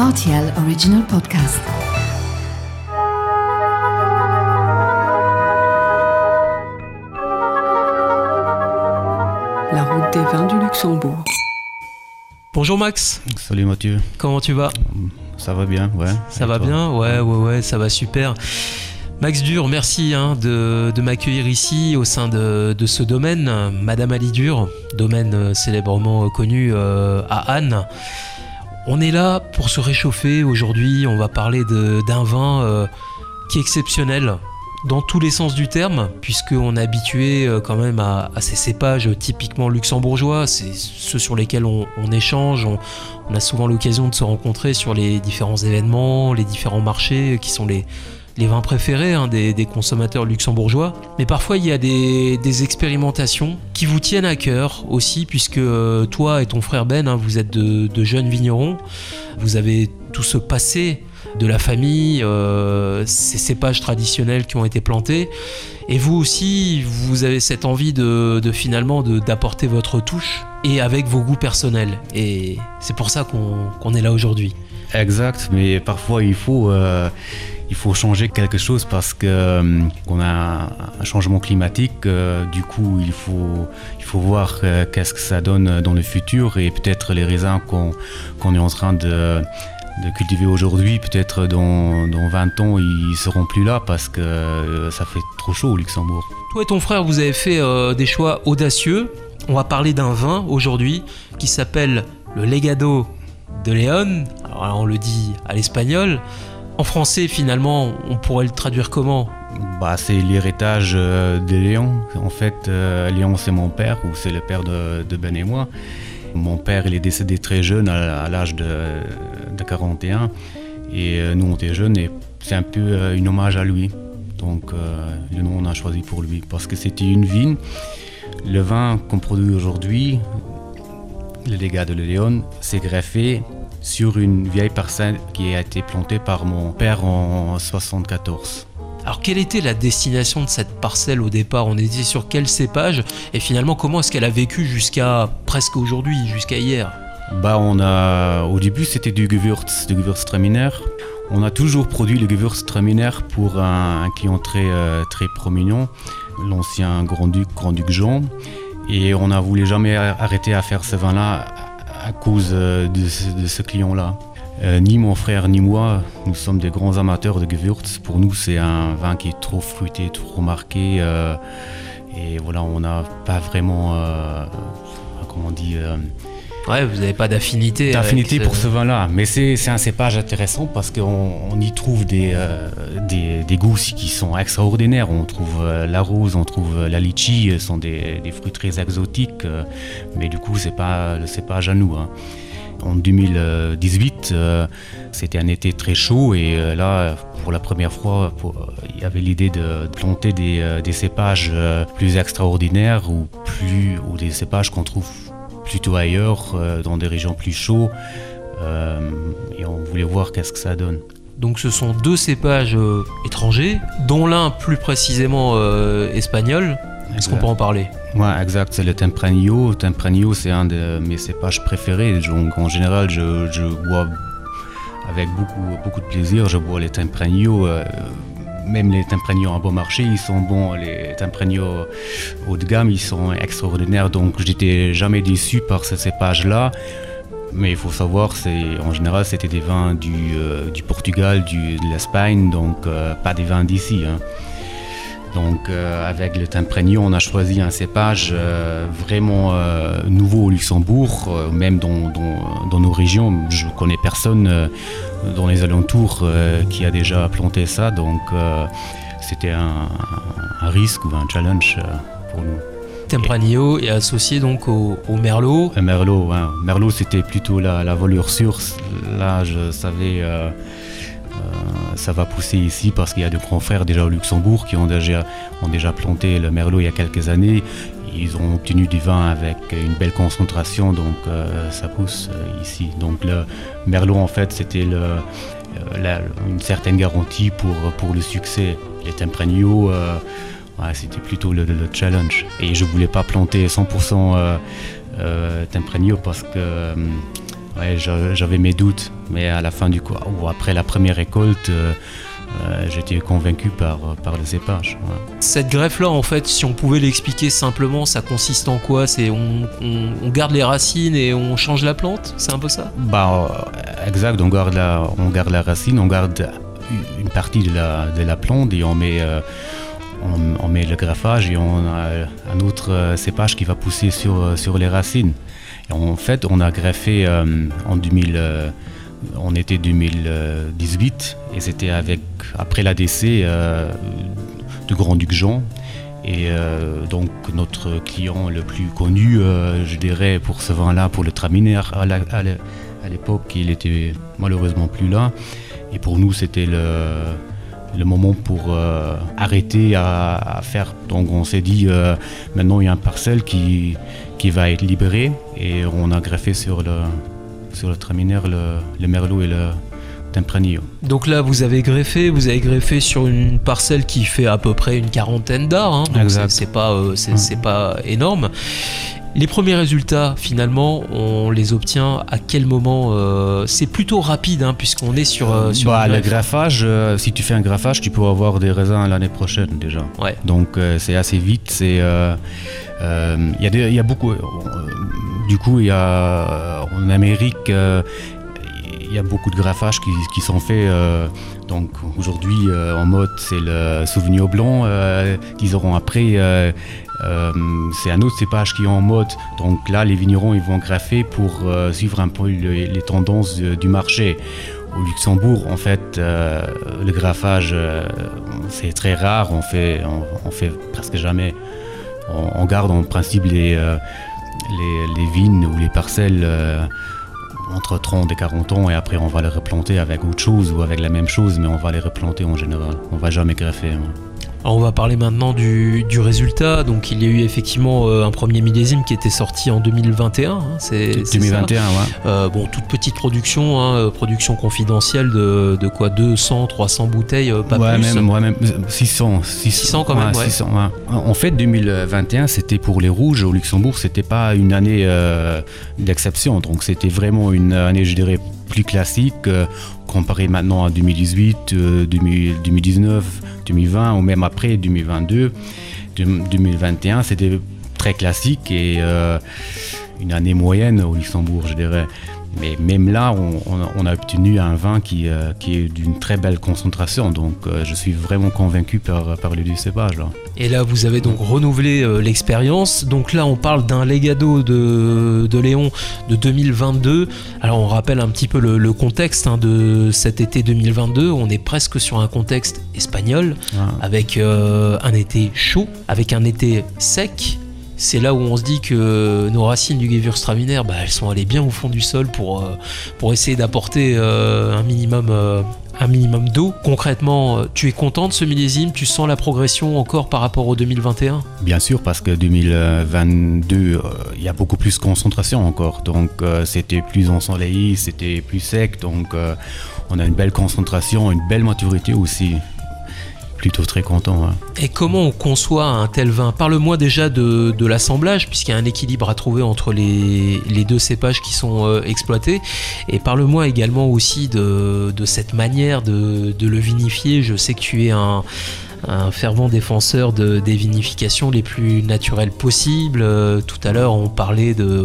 RTL Original Podcast. La route des vins du Luxembourg. Bonjour Max, Salut Mathieu, comment tu vas? Ça va bien, ouais. Ça Et va toi? bien? Ouais, ouais, ouais, ça va super. Max Dur, merci hein, de, de m'accueillir ici au sein de, de ce domaine, Madame Ali Dur, domaine euh, célèbrement connu euh, à Anne. On est là pour se réchauffer. Aujourd'hui, on va parler d'un vin euh, qui est exceptionnel dans tous les sens du terme, puisqu'on est habitué euh, quand même à, ces cépages typiquement luxembourgeois, c'est ceux sur lesquels on, échange, on, on a souvent l'occasion de se rencontrer sur les différents événements, les différents marchés euh, qui sont les, les vins préférés hein, des, consommateurs luxembourgeois. Mais parfois, il y a des, expérimentations qui vous tiennent à cœur aussi, puisque euh, toi et ton frère Ben, hein, vous êtes de, jeunes vignerons. Vous avez tout ce passé de la famille, euh, ces cépages traditionnels qui ont été plantés. Et vous aussi, vous avez cette envie de, finalement d'apporter votre touche et avec vos goûts personnels. Et c'est pour ça qu'on qu'on est là aujourd'hui. Exact, mais parfois il faut, euh, il faut changer quelque chose parce euh, qu'on a un, changement climatique. euh, du coup, il faut, il faut voir euh, qu'est-ce que ça donne dans le futur et peut-être les raisins qu'on est en train de, de cultiver aujourd'hui, peut-être dans, dans 20 ans, ils seront plus là parce que ça fait trop chaud au Luxembourg. Toi et ton frère, vous avez fait des choix audacieux. On va parler d'un vin aujourd'hui qui s'appelle le Legado de Léon. Alors on le dit à l'espagnol. En français, finalement, on pourrait le traduire comment? Bah, c'est l'héritage euh, de Léon. En fait, euh, Léon, c'est mon père, ou c'est le père de, Ben et moi. Mon père, il est décédé très jeune, à, l'âge de, de 41. Et euh, nous, on était jeunes, et c'est un peu une hommage à lui. Donc, le nom, on a choisi pour lui. Parce que c'était une vigne. Le vin qu'on produit aujourd'hui, le dégât de Léon, c'est greffé sur une vieille parcelle qui a été plantée par mon père en 74. Alors, quelle était la destination de cette parcelle au départ? On était sur quel cépage? Et finalement, comment est-ce qu'elle a vécu jusqu'à presque aujourd'hui, jusqu'à hier? Bah, on a, au début, c'était du Gewürz, du Gewürztraminer. On a toujours produit le Gewürztraminer pour un, un client très, euh, très prominent, l'ancien grand-duc, grand-duc Jean. Et on n'a voulu jamais arrêter à faire ce vin-là à, cause euh, de, ce- client-là. Euh, ni mon frère ni moi, nous sommes des grands amateurs de Gewürz. Pour nous, c'est un vin qui est trop fruité, trop marqué. euh, et voilà, on n'a pas vraiment, comment on dit, Ouais, vous n'avez pas d'affinité. d'affinité pour ce vin-là. Mais c'est un cépage intéressant parce qu'on on y trouve des, euh, des, des goûts qui sont extraordinaires. On trouve euh, la rose, on trouve euh, la litchi, euh, ce sont des, des fruits très exotiques. euh, mais du coup, c'est pas le cépage à nous. hein. En 2018, euh, c'était un été très chaud et là, pour la première fois, pour- il y avait l'idée de planter des, des cépages plus extraordinaires ou, plus, ou des cépages qu'on trouve plutôt ailleurs, euh, dans des régions plus chaudes. Euh, et on voulait voir qu'est-ce que ça donne. Donc ce sont deux cépages euh, étrangers, dont l'un plus précisément espagnol. Est-ce qu'on peut en parler? Ouais, exact, c'est le Tempranillo. Tempranillo, c'est un de mes cépages préférés. Donc, en général, je, je bois avec beaucoup, beaucoup de plaisir. Je bois les Tempranillo. Même les Tempranillo en bon marché, ils sont bons. Les Tempranillo haut de gamme, ils sont extraordinaires. Donc, j'étais jamais déçu par ce cépage-là. Mais il faut savoir, c'est en général, c'était des vins du, euh, Portugal, de l'Espagne, donc euh, pas des vins d'ici. hein. Donc euh, avec le Tempranillo, on a choisi un cépage euh, vraiment euh, nouveau au Luxembourg, même dans, dans- dans nos régions. Je ne connais personne dans les alentours qui a déjà planté ça, donc c'était un, un risque ou un challenge pour nous. Tempranillo est associé donc au, au Merlot. Merlot, hein. Merlot c'était plutôt la, la volure sûre. Là, je savais, ça va pousser ici parce qu'il y a de grands frères déjà au Luxembourg qui ont déjà, planté le Merlot il y a quelques années. Ils ont obtenu du vin avec une belle concentration, donc euh, ça pousse euh, ici. Donc le Merlot, en fait, c'était euh, une certaine garantie pour, pour le succès. Les Tempranillo, c'était plutôt le, le challenge. Et je voulais pas planter 100% euh, euh, Tempranillo parce que j'avais mes doutes. Mais à la fin du coup, ou après la première récolte, euh, euh, j'étais convaincu par, par le cépage. ouais. Cette greffe-là, en fait, si on pouvait l'expliquer simplement, ça consiste en quoi? C'est on, on- on garde les racines et on change la plante? C'est un peu ça? Bah, euh, exact, on garde, la, on garde la racine, on garde une partie de la, de la plante et on met, euh, on, on met le graffage et on a un autre cépage qui va pousser sur, sur les racines. Et en fait, on a greffé euh, en 2000, euh, en été 2018 et c'était avec après l'ADC euh, de Grand-Duc Jean. Et euh, donc notre client le plus connu, euh, je dirais, pour ce vin-là, pour le Traminaire, à la- la- l'époque, il était malheureusement plus là. Et pour nous, c'était le, moment pour arrêter à, faire. Donc on s'est dit, maintenant il y a un parcelle qui, qui va être libéré. Et on a greffé sur le, sur le Traminaire le, le Merlot et le Tempranillo. Donc là, vous avez greffé, vous avez greffé sur une parcelle qui fait à peu près une quarantaine d'arts. hein, donc Exact. c'est- pas, euh, c'est Ouais. c'est pas énorme. Les premiers résultats, finalement, on les obtient à quel moment euh, C'est plutôt rapide, hein, puisqu'on est sur, euh, sur Bah, le graffage, euh, si tu fais un graffage, tu peux avoir des raisins l'année prochaine déjà. Ouais. Donc c'est assez vite. Il y, y a beaucoup. Du coup, il y a en Amérique. euh, il y a beaucoup de graffages qui, sont faits. euh, donc aujourd'hui, euh, en mode, c'est le souvenir blanc qu'ils auront après. c'est un autre cépage qui est en mode. Donc là, les vignerons, ils vont graffer pour suivre un peu le- les tendances du marché. Au Luxembourg, en fait, le graffage, c'est très rare. On fait, on, fait presque jamais. On, garde en principe les, les, vignes ou les parcelles euh, entre 30 et 40 ans et après on va les replanter avec autre chose ou avec la même chose, mais on va les replanter en général. On va jamais greffer. hein. Alors, on va parler maintenant du, du résultat. Donc il y a eu effectivement euh, un premier millésime qui était sorti en 2021. hein, c'est c'est ça 2021, ouais. Euh, bon, toute petite production, hein, euh, production confidentielle de, de quoi? 200, 300 bouteilles, pas ouais, plus. Même, ouais, même 600, 600 quand même, ouais. 600, ouais. En fait, 2021, c'était pour les rouges au Luxembourg, c'était pas une année euh, d'exception. Donc, c'était vraiment une année, je dirais, plus classique euh, comparé maintenant à 2018, euh, 2000 2019, 2020 ou même après 2022. Deux- 2021, c'était très classique et euh, une année moyenne au Luxembourg, je dirais. Mais même là, on, on a, obtenu un vin qui, euh, qui est d'une très belle concentration. Donc, euh, je suis vraiment convaincu par, par cépages. Là. Et là, vous avez donc renouvelé euh, l'expérience. Donc là, on parle d'un legado de, de Léon de 2022. Alors, on rappelle un petit peu le, le contexte hein, de cet été 2022. On est presque sur un contexte espagnol, Ouais. avec un été chaud, avec un été sec. C'est là où on se dit que nos racines du Gewürztraminer, bah, elles sont allées bien au fond du sol pour, euh, pour essayer d'apporter euh, un minimum, euh, un minimum d'eau. Concrètement, tu es content de ce millésime? Tu sens la progression encore par rapport au 2021 Bien sûr, parce que 2022, euh, il y a beaucoup plus de concentration encore. Donc, c'était plus ensoleillé, c'était plus sec. Donc, on a une belle concentration, une belle maturité aussi. Plutôt très content. hein. Et comment on conçoit un tel vin? Parle-moi déjà de, de l'assemblage, puisqu'il y a un équilibre à trouver entre les, les deux cépages qui sont euh, exploités. Et parle-moi également aussi de, de cette manière de, de le vinifier. Je sais que tu es un, fervent défenseur de, des vinifications les plus naturelles possibles. Euh, tout à l'heure, on parlait de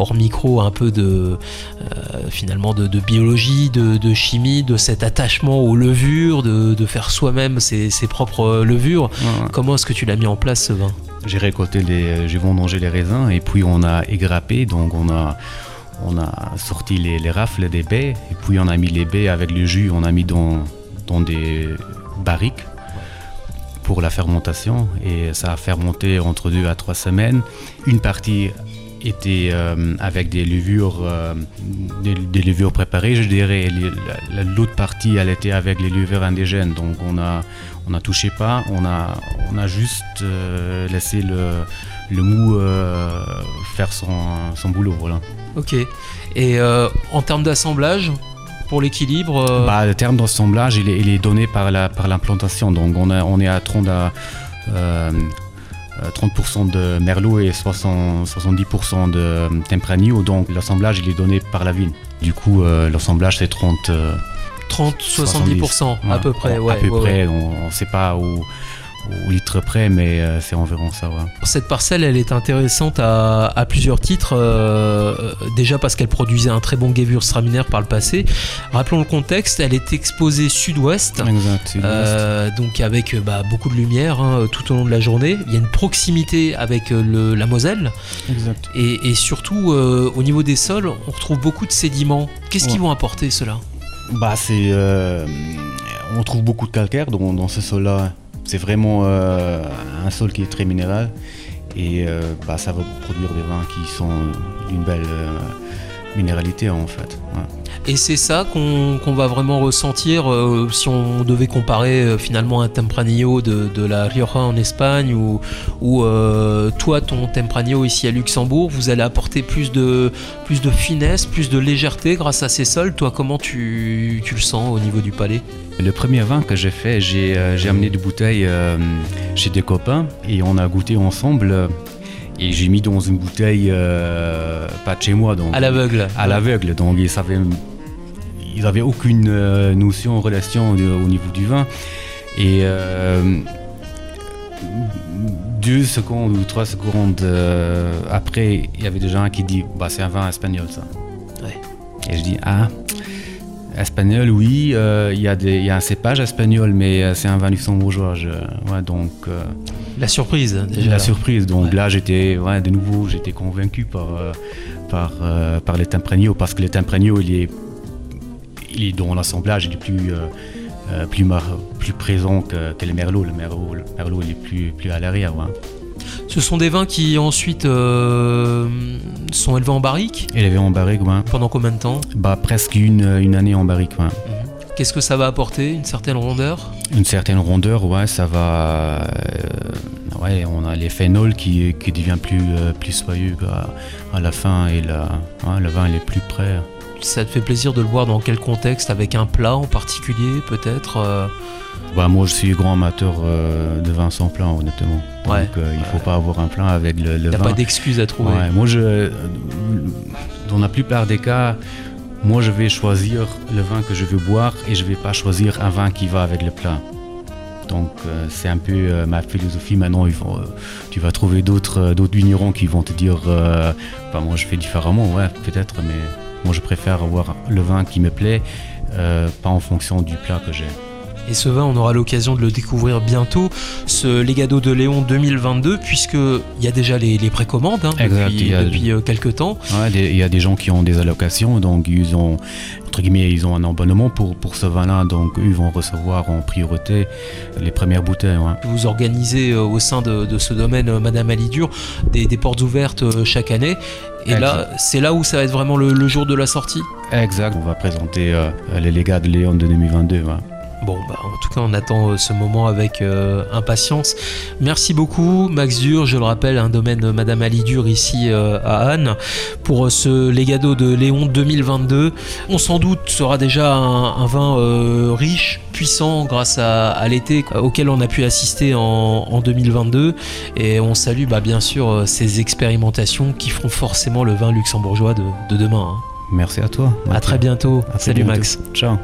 hors micro un peu de euh, finalement de, de biologie, de, de chimie, de cet attachement aux levures, de, de faire soi-même ses, ses propres levures. Ouais. Comment est-ce que tu l'as mis en place ce vin? J'ai récolté les, j'ai vendangé les raisins et puis on a égrappé, donc on a, on a sorti les, les rafles des baies et puis on a mis les baies avec le jus, on a mis dans, dans des barriques pour la fermentation et ça a fermenté entre deux à trois semaines. Une partie était euh, avec des levures, euh, des, des levures préparées, je dirais. et L'autre partie, elle était avec les levures indigènes. Donc on a, on a touché pas, on a, on a juste euh, laissé le, le mou euh, faire son, son boulot. Voilà. Ok. Et en termes d'assemblage, pour l'équilibre, Bah, le terme d'assemblage, il est, il est donné par la par l'implantation. Donc on, a, on est à 30, à, 30% de Merlot et 60, 70% de Tempranillo. Donc l'assemblage, il est donné par la vigne. Du coup, euh, l'assemblage c'est 30. 30-70% à peu près, ouais. À peu ouais, près, ouais. on ne sait pas où au litre près, mais euh, c'est environ ça. Ouais. Cette parcelle, elle est intéressante à, à plusieurs titres. Euh, déjà parce qu'elle produisait un très bon Gewürztraminer par le passé. Rappelons le contexte, elle est exposée sud-ouest, euh, donc avec bah, beaucoup de lumière hein, tout au long de la journée. Il y a une proximité avec le, la Moselle Exact. et, et surtout euh, au niveau des sols, on retrouve beaucoup de sédiments. Qu'est-ce Ouais. qu'ils vont apporter cela Bah, c'est, euh, on trouve beaucoup de calcaire dans, dans ce sol-là. C'est vraiment euh, un sol qui est très minéral. Et euh, bah, ça va produire des vins qui sont d'une belle euh, minéralité en fait. ouais. Et c'est ça qu'on va vraiment ressentir euh, si on devait comparer euh, finalement un Tempranillo de, de la Rioja en Espagne ou, ou euh, toi ton Tempranillo ici à Luxembourg, vous allez apporter plus de, plus de finesse, plus de légèreté grâce à ces sols. Toi comment tu, tu le sens au niveau du palais? Le premier vin que j'ai fait, j'ai euh, j'ai amené des bouteilles euh, chez des copains et on a goûté ensemble. Et j'ai mis dans une bouteille, euh, pas de chez moi, donc À l'aveugle à l'aveugle. Donc ils savaient, ils avaient aucune euh, notion, relation de- au niveau du vin. Et euh, deux secondes ou trois secondes euh, après, il y avait déjà un qui dit, bah c'est un vin espagnol ça. Ouais. Et je dis ah. Espagnol, oui, il y, des- y a un cépage espagnol, mais c'est un vin luxembourgeois. je- ouais, donc, La surprise déjà. la surprise. Donc Ouais. là, j'étais, ouais, de nouveau, j'étais convaincu par, euh, par, euh, par les Tempranillo, parce que le Tempranillo, il est, il est dans l'assemblage, il est plus, euh, plus, mar- plus présent que, que le Merlot. Le Merlot, le Merlot, il est plus, plus à l'arrière. ouais. Ce sont des vins qui ensuite euh, sont élevés en barrique? Les vins en barrique, ouais. pendant combien de temps? Bah, presque une, une année en barrique. ouais. Qu'est-ce que ça va apporter? Une certaine rondeur? Une certaine rondeur, ouais, ça va. euh, ouais, on a les phénols qui, qui devient plus, euh, plus soyeux à, à la fin et la, ouais, le vin il est plus prêt. Ça te fait plaisir de le boire dans quel contexte? Avec un plat en particulier peut-être euh, Bah, moi, je suis grand amateur euh, de vin sans plat, honnêtement. Donc, euh, il faut pas avoir un plat avec le, le Il n'y a vin. pas d'excuse à trouver. Ouais, moi, je, dans la plupart des cas, moi, je vais choisir le vin que je veux boire et je vais pas choisir un vin qui va avec le plat. Donc, euh, c'est un peu euh, ma philosophie. Maintenant, euh, tu vas trouver d'autres d'autres vignerons qui vont te dire bah, moi, je fais différemment, ouais, peut-être, mais moi, je préfère avoir le vin qui me plaît, pas en fonction du plat que j'ai. Et ce vin, on aura l'occasion de le découvrir bientôt, ce Legado de Léon 2022, puisqu'il y a déjà les, les précommandes hein, Exact, depuis, a- depuis euh, quelques temps. Ouais, il y a des gens qui ont des allocations, donc ils ont, entre guillemets, ils ont un abonnement pour, pour ce vin-là, donc eux vont recevoir en priorité les premières bouteilles. ouais. Vous organisez euh, au sein de, de ce domaine, euh, Madame Alidur, des, des portes ouvertes chaque année. Et Exact. là, c'est là où ça va être vraiment le, le jour de la sortie? Exact, on va présenter euh, les légats de Léon de 2022. ouais. Bon, bah, en tout cas, on attend euh, ce moment avec euh, impatience. Merci beaucoup, Max Dur. Je le rappelle, un domaine euh, Madame Ali Dur ici euh, à Anne pour ce Legado de Léon 2022. On sans doute sera déjà un, un vin euh, riche, puissant grâce à, à l'été auquel on a pu assister en, en 2022. Et on salue bah, bien sûr ces expérimentations qui feront forcément le vin luxembourgeois de, de demain. hein. Merci à toi. À très bientôt. À très Salut bientôt. Max. Ciao.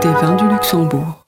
Des vins du Luxembourg.